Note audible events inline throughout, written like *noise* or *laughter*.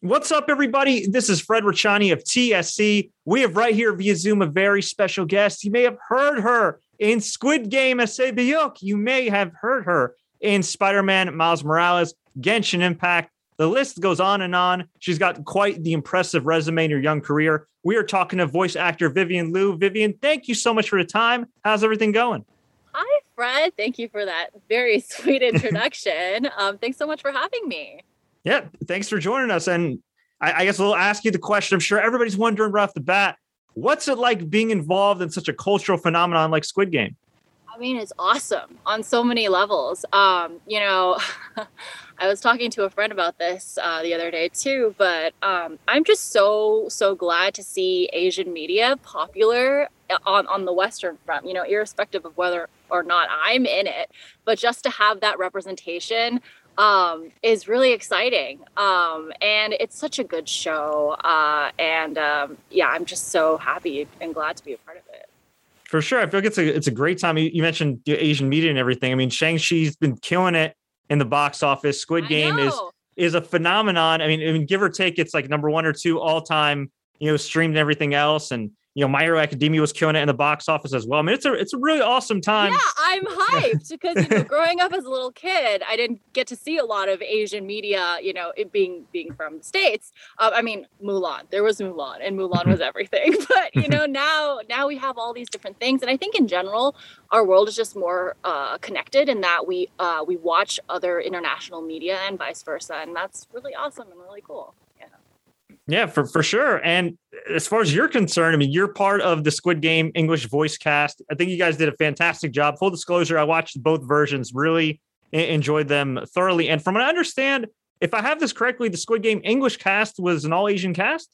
What's up, everybody? This is Fred Rachani of TSC. We have right here via Zoom a very special guest. You may have heard her in Squid Game as Sae-byeok. You may have heard her in Spider Man Miles Morales, Genshin Impact. The list goes on and on. She's got quite the impressive resume in her young career. We are talking to voice actor Vivian Lu. Vivian, thank you so much for the time. How's everything going? Hi, Fred. Thank you for that very *laughs* sweet introduction. um, thanks so much for having me. Yeah, thanks for joining us. And I, I guess we'll ask you the question. I'm sure everybody's wondering right off the bat what's it like being involved in such a cultural phenomenon like Squid Game? I mean, it's awesome on so many levels. Um, you know, *laughs* I was talking to a friend about this uh, the other day too, but um, I'm just so so glad to see Asian media popular uh, on on the Western front. You know, irrespective of whether or not I'm in it, but just to have that representation um, is really exciting. Um, and it's such a good show. Uh, and um, yeah, I'm just so happy and glad to be a part of it. For sure. I feel like it's a, it's a great time. You, you mentioned Asian media and everything. I mean, Shang-Chi's been killing it in the box office. Squid Game is is a phenomenon. I mean, I mean, give or take, it's like number one or two all time, you know, streamed and everything else. And you know, My Hero Academia was killing it in the box office as well. I mean, it's a it's a really awesome time. Yeah, I'm hyped because you know, *laughs* growing up as a little kid, I didn't get to see a lot of Asian media. You know, it being being from the states. Uh, I mean, Mulan. There was Mulan, and Mulan was everything. *laughs* But you know, now now we have all these different things, and I think in general, our world is just more uh, connected in that we uh, we watch other international media and vice versa, and that's really awesome and really cool. Yeah, for, for sure. And as far as you're concerned, I mean, you're part of the Squid Game English voice cast. I think you guys did a fantastic job. Full disclosure, I watched both versions, really enjoyed them thoroughly. And from what I understand, if I have this correctly, the Squid Game English cast was an all Asian cast.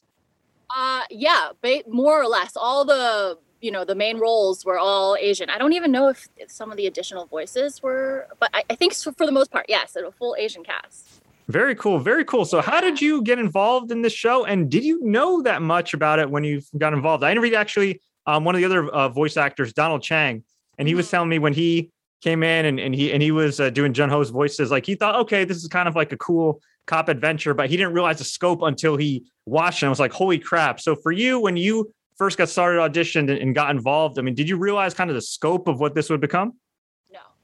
Uh, yeah, more or less. All the you know the main roles were all Asian. I don't even know if, some of the additional voices were, but I, I think for the most part, yes, a full Asian cast. Very cool. Very cool. So, how did you get involved in this show? And did you know that much about it when you got involved? I interviewed actually um, one of the other uh, voice actors, Donald Chang, and he was mm-hmm. telling me when he came in and, and he and he was uh, doing Jun Ho's voices, like he thought, okay, this is kind of like a cool cop adventure, but he didn't realize the scope until he watched it. I was like, holy crap! So, for you, when you first got started, auditioned, and, and got involved, I mean, did you realize kind of the scope of what this would become?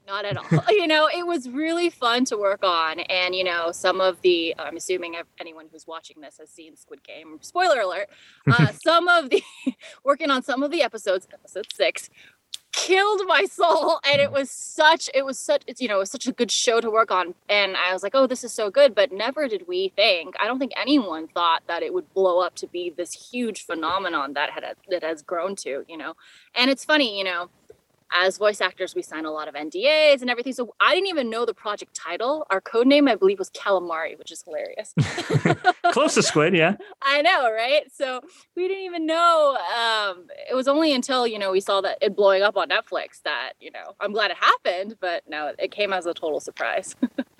Not at all. *laughs* you know, it was really fun to work on. And, you know, some of the, I'm assuming anyone who's watching this has seen Squid Game, spoiler alert, uh, *laughs* some of the, *laughs* working on some of the episodes, episode six, killed my soul and it was such it was such it's you know it was such a good show to work on and i was like oh this is so good but never did we think i don't think anyone thought that it would blow up to be this huge phenomenon that had that has grown to you know and it's funny you know as voice actors, we sign a lot of NDAs and everything. So I didn't even know the project title. Our code name, I believe, was Calamari, which is hilarious. *laughs* Close to Squid, yeah. *laughs* I know, right? So we didn't even know. Um, it was only until you know we saw that it blowing up on Netflix that you know I'm glad it happened, but no, it came as a total surprise. *laughs*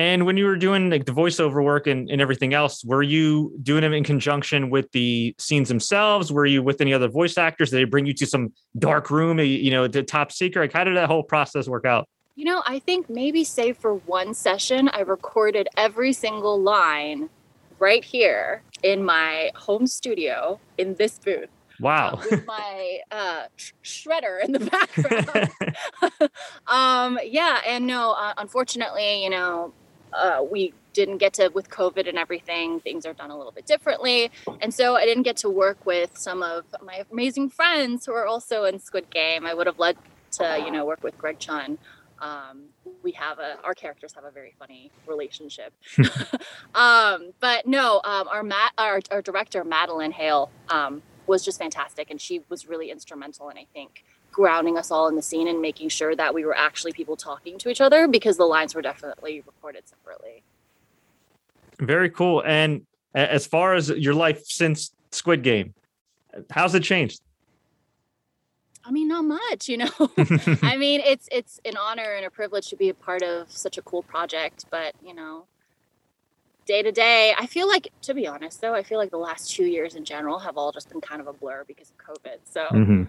And when you were doing like the voiceover work and, and everything else, were you doing them in conjunction with the scenes themselves? Were you with any other voice actors? Did they bring you to some dark room, you know, the top secret? Like, how did that whole process work out? You know, I think maybe save for one session, I recorded every single line right here in my home studio in this booth. Wow. Uh, with my uh, sh- shredder in the *laughs* background. *laughs* *laughs* um, yeah, and no, uh, unfortunately, you know, uh, we didn't get to with covid and everything things are done a little bit differently. And so i didn't get to work with some of my amazing friends who are also in squid game. I would have loved to you know work with greg chun. Um, we have a our characters have a very funny relationship. *laughs* *laughs* Um, but no um, our, Matt, our, our director madeline hale um, was just fantastic and she was really instrumental and i think grounding us all in the scene and making sure that we were actually people talking to each other because the lines were definitely recorded separately. Very cool. And as far as your life since Squid Game, how's it changed? I mean, not much, you know. *laughs* I mean, it's it's an honor and a privilege to be a part of such a cool project, but you know, day to day, I feel like, to be honest, though, I feel like the last two years in general have all just been kind of a blur because of COVID. So. Mm-hmm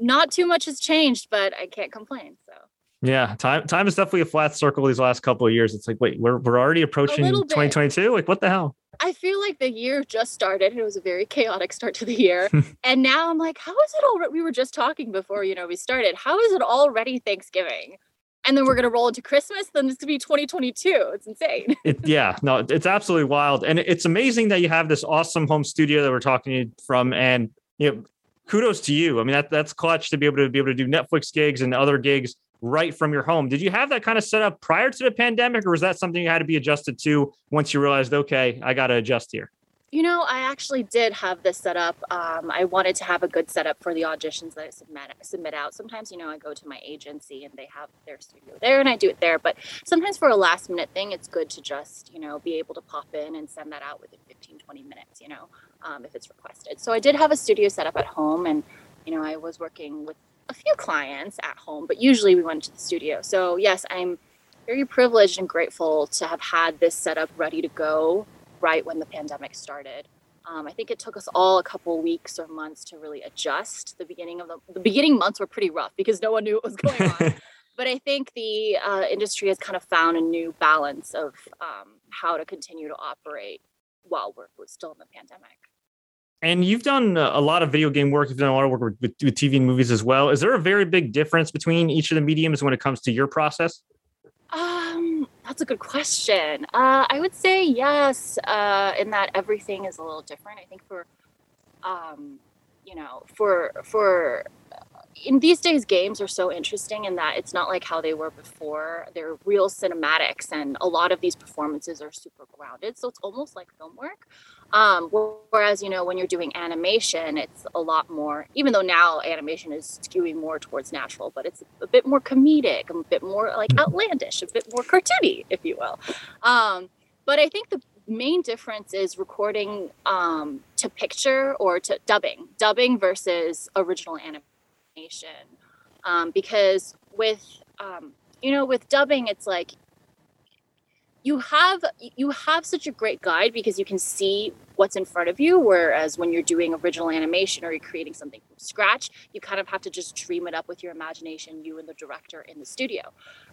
not too much has changed, but I can't complain. So yeah, time time is definitely a flat circle these last couple of years. It's like, wait, we're we're already approaching 2022. Like, what the hell? I feel like the year just started. And it was a very chaotic start to the year. *laughs* and now I'm like, how is it already? We were just talking before, you know, we started. How is it already Thanksgiving? And then we're going to roll into Christmas. Then it's going to be 2022. It's insane. It, yeah, no, it's absolutely wild. And it's amazing that you have this awesome home studio that we're talking from. And, you know, kudos to you. I mean, that that's clutch to be able to be able to do Netflix gigs and other gigs right from your home. Did you have that kind of set up prior to the pandemic, or was that something you had to be adjusted to once you realized, okay, I got to adjust here? You know, I actually did have this set up. Um, I wanted to have a good setup for the auditions that I submit submit out. Sometimes, you know, I go to my agency and they have their studio there, and I do it there. But sometimes for a last minute thing, it's good to just, you know, be able to pop in and send that out within 15, 20 minutes. You know, um, if it's requested. So I did have a studio set up at home, and you know, I was working with a few clients at home, but usually we went to the studio. So, yes, I'm very privileged and grateful to have had this setup ready to go right when the pandemic started. Um, I think it took us all a couple weeks or months to really adjust. The beginning of the, the beginning months were pretty rough because no one knew what was *laughs* going on. but I think the uh, industry has kind of found a new balance of um, how to continue to operate while we're, we're still in the pandemic. And you've done a lot of video game work. You've done a lot of work with, with, TV and movies as well. Is there a very big difference between each of the mediums when it comes to your process? Um, that's a good question. Uh, I would say yes, uh, in that everything is a little different. I think for, um, you know, for for in these days games are so interesting in that it's not like how they were before they're real cinematics and a lot of these performances are super grounded so it's almost like film work um, whereas you know when you're doing animation it's a lot more even though now animation is skewing more towards natural but it's a bit more comedic a bit more like mm-hmm. outlandish a bit more cartoony if you will um, but i think the main difference is recording um, to picture or to dubbing dubbing versus original animation um, because with um, you know with dubbing it's like you have you have such a great guide because you can see what's in front of you whereas when you're doing original animation or you're creating something from scratch you kind of have to just dream it up with your imagination you and the director in the studio.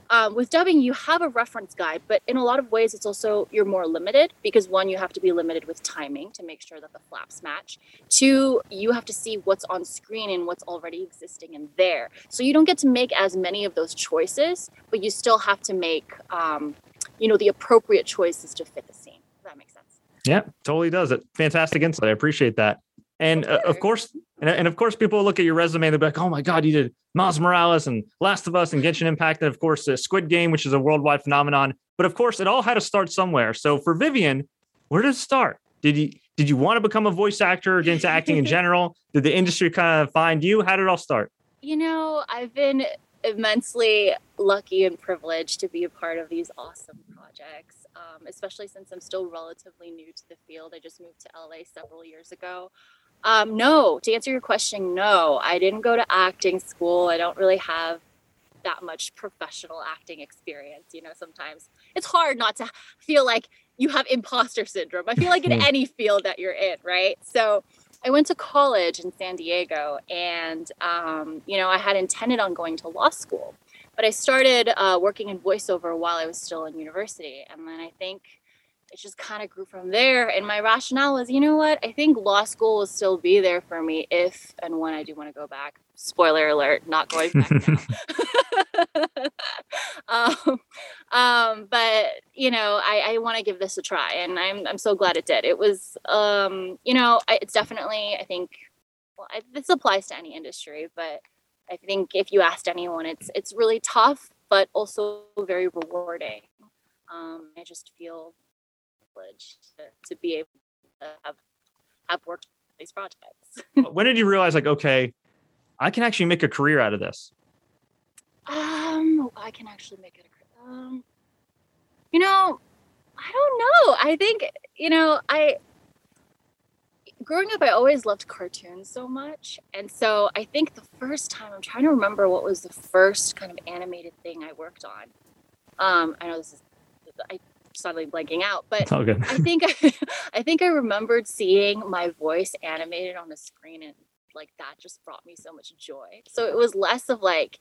Um, with dubbing you have a reference guide but in a lot of ways it's also you're more limited because one you have to be limited with timing to make sure that the flaps match. Two you have to see what's on screen and what's already existing in there. So you don't get to make as many of those choices but you still have to make um, you know the appropriate choices to fit the scene Does that make sense. Yeah totally does it. Fantastic insight. I appreciate that. And uh, of course and, and, of course people look at your resume and they'll be like oh my god you did miles morales and last of us and genshin impact and of course the squid game which is a worldwide phenomenon. But of course it all had to start somewhere. So for vivian where did it start? Did you did you want to become a voice actor or get into acting in *laughs* general? Did the industry kind of find you? How did it all start? You know i've been immensely lucky and privileged to be a part of these awesome projects, um, especially since I'm still relatively new to the field. I just moved to LA several years ago. Um, no, to answer your question, no, I didn't go to acting school. I don't really have that much professional acting experience. You know, sometimes it's hard not to feel like you have imposter syndrome. I feel like in any field that you're in, right? So, I went to college in San Diego, and um, you know, I had intended on going to law school, but I started uh, working in voiceover while I was still in university, and then I think it just kind of grew from there. And my rationale was, you know what? I think law school will still be there for me if and when I do want to go back. Spoiler alert, not going back now. *laughs* *laughs* um, um, but you know, I, I want to give this a try, and I'm I'm so glad it did. It was, um, you know, I, it's definitely I think, well, I, this applies to any industry, but I think if you asked anyone, it's it's really tough, but also very rewarding. Um, I just feel privileged to, to be able to have, have worked on these projects. *laughs* when did you realize, like, okay, I can actually make a career out of this? Um, I can actually make it a career. Um, you know, I don't know. I think, you know, I growing up, I always loved cartoons so much. And so I think the first time I'm trying to remember what was the first kind of animated thing I worked on. Um, I know this is I suddenly blanking out, but I think I, *laughs* I think I remembered seeing my voice animated on the screen and like that just brought me so much joy. So it was less of like,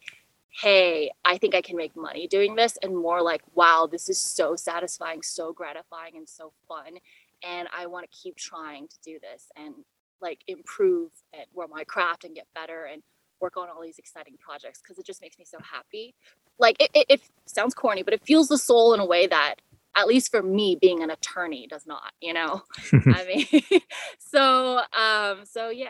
hey, I think I can make money doing this, and more like, wow, this is so satisfying, so gratifying, and so fun. And I want to keep trying to do this and like improve and work my craft and get better and work on all these exciting projects because it just makes me so happy. Like it, it, it sounds corny, but it feels the soul in a way that at least for me being an attorney does not you know? *laughs* I mean *laughs* so um so yeah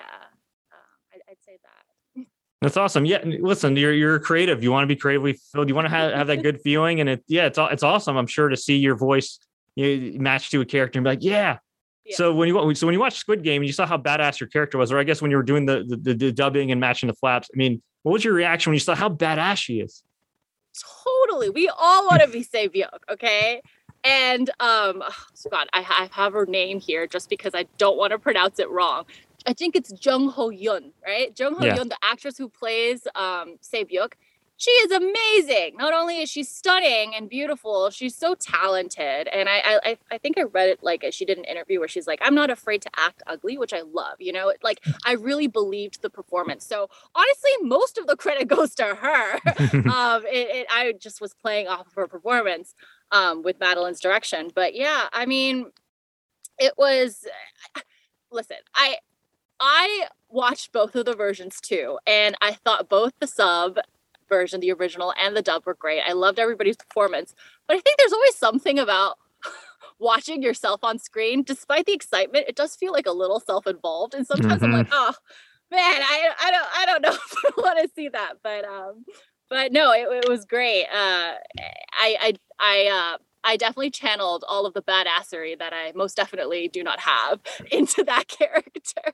uh, I, would say that. *laughs* That's awesome. Yeah listen you're you're creative. You want to be creatively filled you want to have, have that good feeling and it yeah it's all it's awesome i'm sure to see your voice you match to a character and be like yeah yeah. So when you so when you watch Squid Game and you saw how badass your character was, or I guess when you were doing the, the the, dubbing and matching the flaps, I mean, what was your reaction when you saw how badass she is? Totally, we all want to be Sae-byeok, okay? And um, oh, God, I, I have her name here just because I don't want to pronounce it wrong. I think it's Jung Ho Yun, right? Jung Ho Yun, yeah. the actress who plays um, she is amazing. Not only is she stunning and beautiful, she's so talented. And I, I, I think I read it like she did an interview where she's like, "I'm not afraid to act ugly," which I love. You know, like I really believed the performance. So honestly, most of the credit *laughs* goes to her. *laughs* um, it, it, I just was playing off of her performance um, with Madeline's direction. But yeah, I mean, it was. Listen, I I watched both of the versions too, and I thought both the sub version, the original and the dub were great. I loved everybody's performance. But I think there's always something about *laughs* watching yourself on screen, despite the excitement, it does feel like a little self-involved. And sometimes mm-hmm. I'm like, oh man, I I don't I don't *laughs* know if I want to see that. But um but no, it, it was great. Uh I I I uh I definitely channeled all of the badassery that I most definitely do not have *laughs* into that character.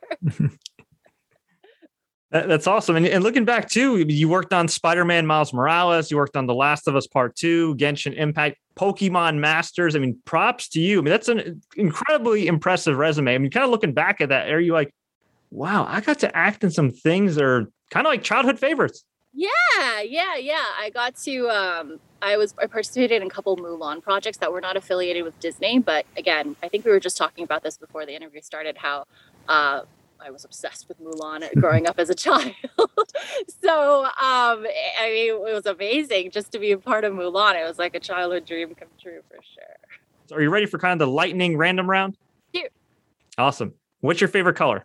That's awesome. And, and, looking back too, you worked on Spider-Man Miles Morales, you worked on The Last of Us Part 2, Genshin Impact, Pokemon Masters. I mean, props to you. I mean, that's an incredibly impressive resume. I mean, kind of looking back at that, are you like, wow, I got to act in some things that are kind of like childhood favorites? Yeah, yeah, yeah. I got to um I was I participated in a couple Mulan projects that were not affiliated with Disney, but again, I think we were just talking about this before the interview started how uh I was obsessed with Mulan growing up as a *laughs* child. *laughs* so, um, I mean, it was amazing just to be a part of Mulan. It was like a childhood dream come true for sure. So are you ready for kind of the lightning random round? Here. Awesome. What's your favorite color?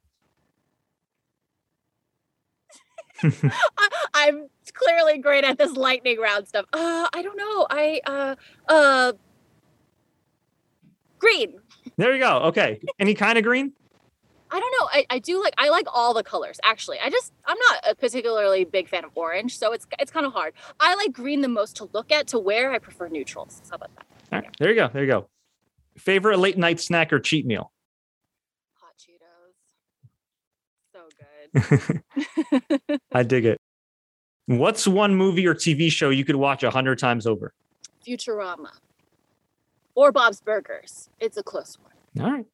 *laughs* I, am clearly great at this lightning round stuff. Uh, I don't know. I uh uh green. There you go. Okay. Any kind of green? I don't know. I, I do like I like all the colors actually. I just I'm not a particularly big fan of orange, so it's it's kind of hard. I like green the most to look at. To wear, I prefer neutrals. How about that? All right, there you go. There you go. Favorite late night snack or cheat meal? Hot Cheetos. So good. *laughs* I dig it. What's one movie or TV show you could watch a hundred times over? Futurama. Or Bob's Burgers. It's a close one. All right.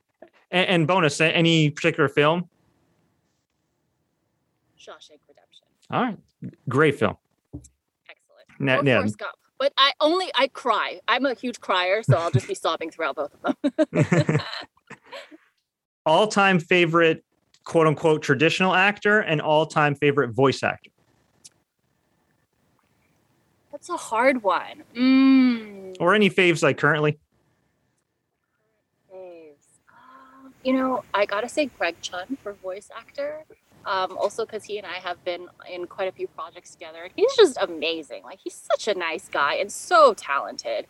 And, and bonus, any particular film? Shawshank Redemption. All right, great film. Excellent. Now, or yeah. Forrest Gump. But I only I cry. I'm a huge crier, so I'll just be sobbing throughout both of them. *laughs* all-time favorite quote unquote traditional actor and all-time favorite voice actor. That's a hard one. Mm. Or any faves like currently? You know, I gotta say Greg Chun for voice actor. Um, also because he and I have been in quite a few projects together. and He's just amazing. Like he's such a nice guy and so talented.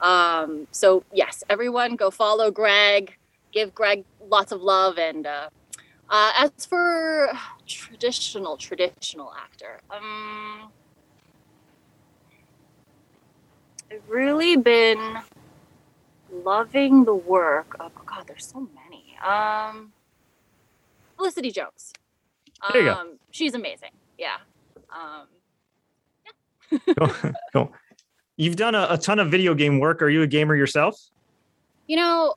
Um, so yes, everyone go follow Greg, give Greg lots of love. And uh, uh, as for traditional traditional actor, um, I've really been loving the work of oh God. There's so many. Um, Felicity Jones. There you um, go. She's amazing. Yeah. Um, yeah. cool. *laughs* *laughs* cool. You've done a, a ton of video game work. Are you a gamer yourself? You know,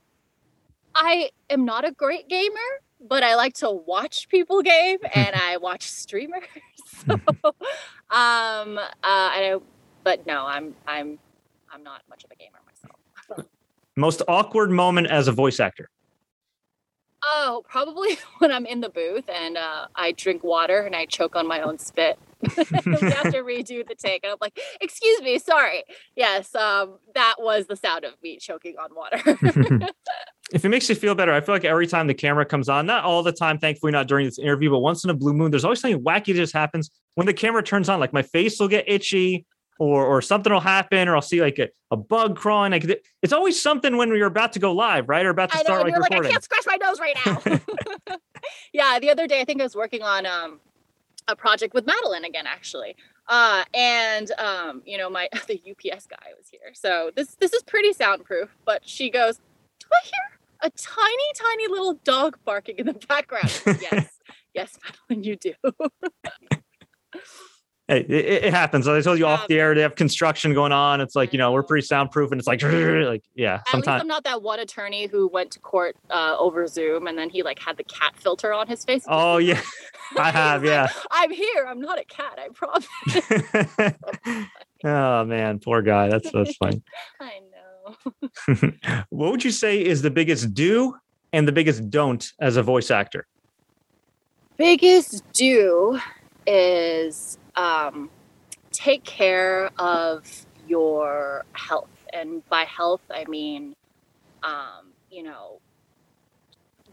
I am not a great gamer, but I like to watch people game *laughs* and I watch streamers. so, um, uh, I, but no, I'm I'm I'm not much of a gamer myself. Most awkward moment as a voice actor. Oh, probably *laughs* when I'm in the booth and uh, I drink water and I choke on my own spit. *laughs* we have to redo the take. And I'm like, excuse me, sorry. Yes, um, that was the sound of me choking on water. *laughs* if it makes you feel better, I feel like every time the camera comes on, not all the time, thankfully, not during this interview, but once in a blue moon, there's always something wacky that just happens when the camera turns on. Like my face will get itchy, or or something will happen, or I'll see like a, a bug crawling. Like it's always something when we are about to go live, right? Or about to know, start and like recording. like, I can't scratch my nose right now. *laughs* *laughs* yeah, the other day I think I was working on um a project with Madeline again, actually. Uh, and um, you know, my *laughs* the UPS guy was here. So this this is pretty soundproof, but she goes, Do I hear a tiny, tiny little dog barking in the background? yes, yes, Madeline, you do. Hey, it, it happens. As I told you Yeah. off the air, they have construction going on. It's like, you know, we're pretty soundproof and it's like, *laughs* like yeah, At least. I'm not that one attorney who went to court uh, over Zoom and then he like had the cat filter on his face. Oh, yeah. *laughs* I have, like, yeah. I'm here. I'm not a cat. I promise. *laughs* oh, man. Poor guy. That's, that's fine. I know. what would you say is the biggest do and the biggest don't as a voice actor? biggest do is um, take care of your health and by health i mean um, you know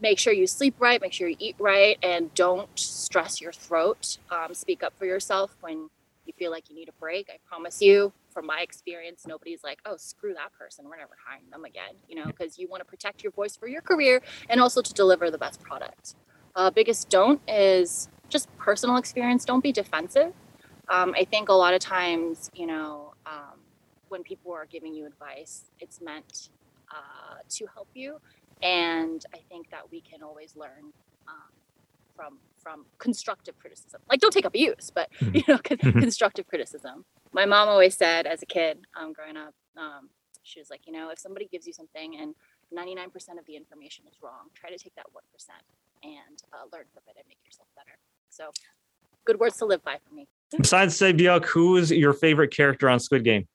make sure you sleep right make sure you eat right and don't stress your throat um, speak up for yourself when you feel like you need a break i promise you from my experience nobody's like oh screw that person we're never hiring them again you know because you want to protect your voice for your career and also to deliver the best product uh, biggest don't is just personal experience. Don't be defensive. Um, I think a lot of times, you know, um, when people are giving you advice, it's meant uh, to help you, and I think that we can always learn um, from from constructive criticism. Like, don't take abuse, but you know, Mhm. constructive criticism. My mom always said, as a kid, um, growing up, um, she was like, you know, if somebody gives you something and 99% of the information is wrong, try to take that 1% and uh, learn from it and make yourself better. So, good words to live by for me. Besides Sae-byeok, who is your favorite character on Squid Game?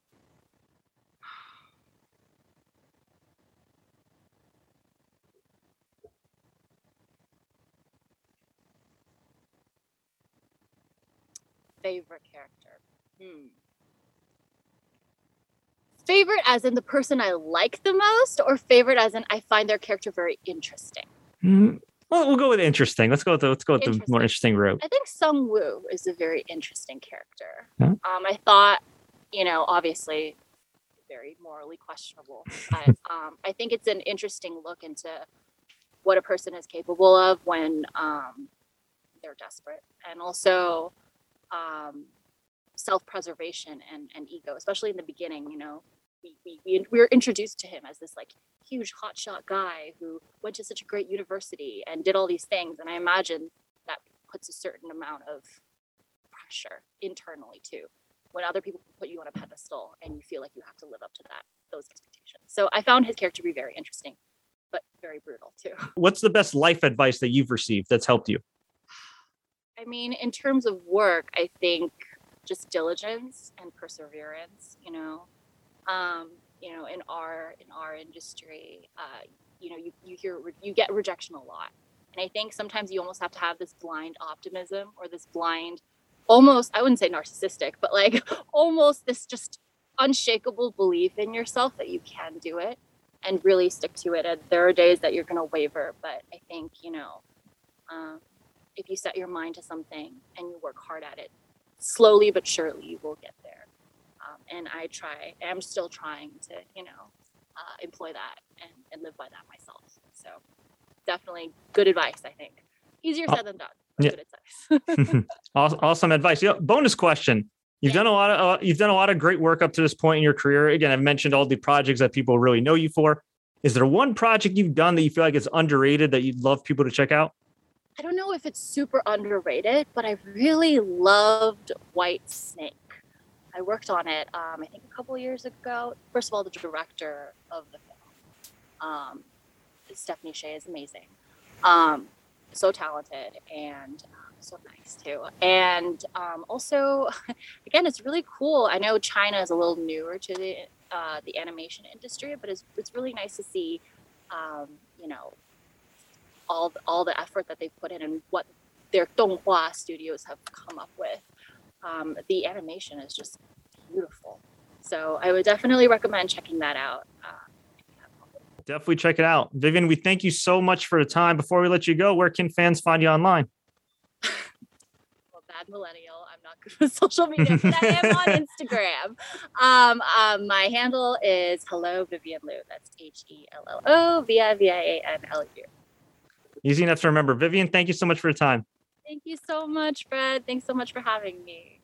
Favorite character. Hmm. Favorite as in the person I like the most, or favorite as in I find their character very interesting? Hmm, Well, we'll go with interesting. Let's go with the let's go with the more interesting route. I think Sung Woo is a very interesting character. Yeah. Um, I thought, you know, obviously very morally questionable, but *laughs* um, I think it's an interesting look into what a person is capable of when um, they're desperate, and also um, self-preservation and, and ego, especially in the beginning. You know, we, we, we, we were introduced to him as this like huge hotshot guy who went to such a great university and did all these things, and I imagine that puts a certain amount of pressure internally too. When other people put you on a pedestal and you feel like you have to live up to that those expectations. So i found his character to be very interesting but very brutal too. *laughs* What's the best life advice that you've received that's helped you? i mean in terms of work i think just diligence and perseverance you know um you know in our in our industry uh you know you, you hear you get rejection a lot. And i think sometimes you almost have to have this blind optimism or this blind almost i wouldn't say narcissistic but like *laughs* almost this just unshakable belief in yourself that you can do it and really stick to it. And there are days that you're going to waver but i think you know um, if you set your mind to something and you work hard at it slowly but surely you will get there and i try i'm still trying to you know uh, employ that and, and live by that myself so definitely good advice i think easier said than done yeah. good advice *laughs* Awesome, awesome advice. Yeah, bonus question. You've Yeah. done a lot of uh, you've done a lot of great work up to this point in your career. Again, I've mentioned all the projects that people really know you for. Is there one project you've done that you feel like is underrated that you'd love people to check out? I don't know if it's super underrated, but I really loved White Snake. I worked on it, um, I think a couple years ago. First of all, the director of the film, um, Stephanie Shea, is amazing. Um, so talented and um, so nice too. And um, also, *laughs* again, it's really cool. I know China is a little newer to the uh, the animation industry, but it's it's really nice to see, um, you know, all all the effort that they've put in and what their Donghua studios have come up with. Um, the animation is just beautiful. So I would definitely recommend checking that out. Uh, if you have a moment. Definitely check it out. Vivian, we thank you so much for the time. Before we let you go, where can fans find you online? *laughs* well, bad millennial. I'm not good with social media, but I am on *laughs* Instagram. Um, um, my handle is hello Vivian Lu. That's H E L L O V I V I A N L U. Easy enough to remember. Vivian, thank you so much for your time. Thank you so much, Fred. Thanks so much for having me.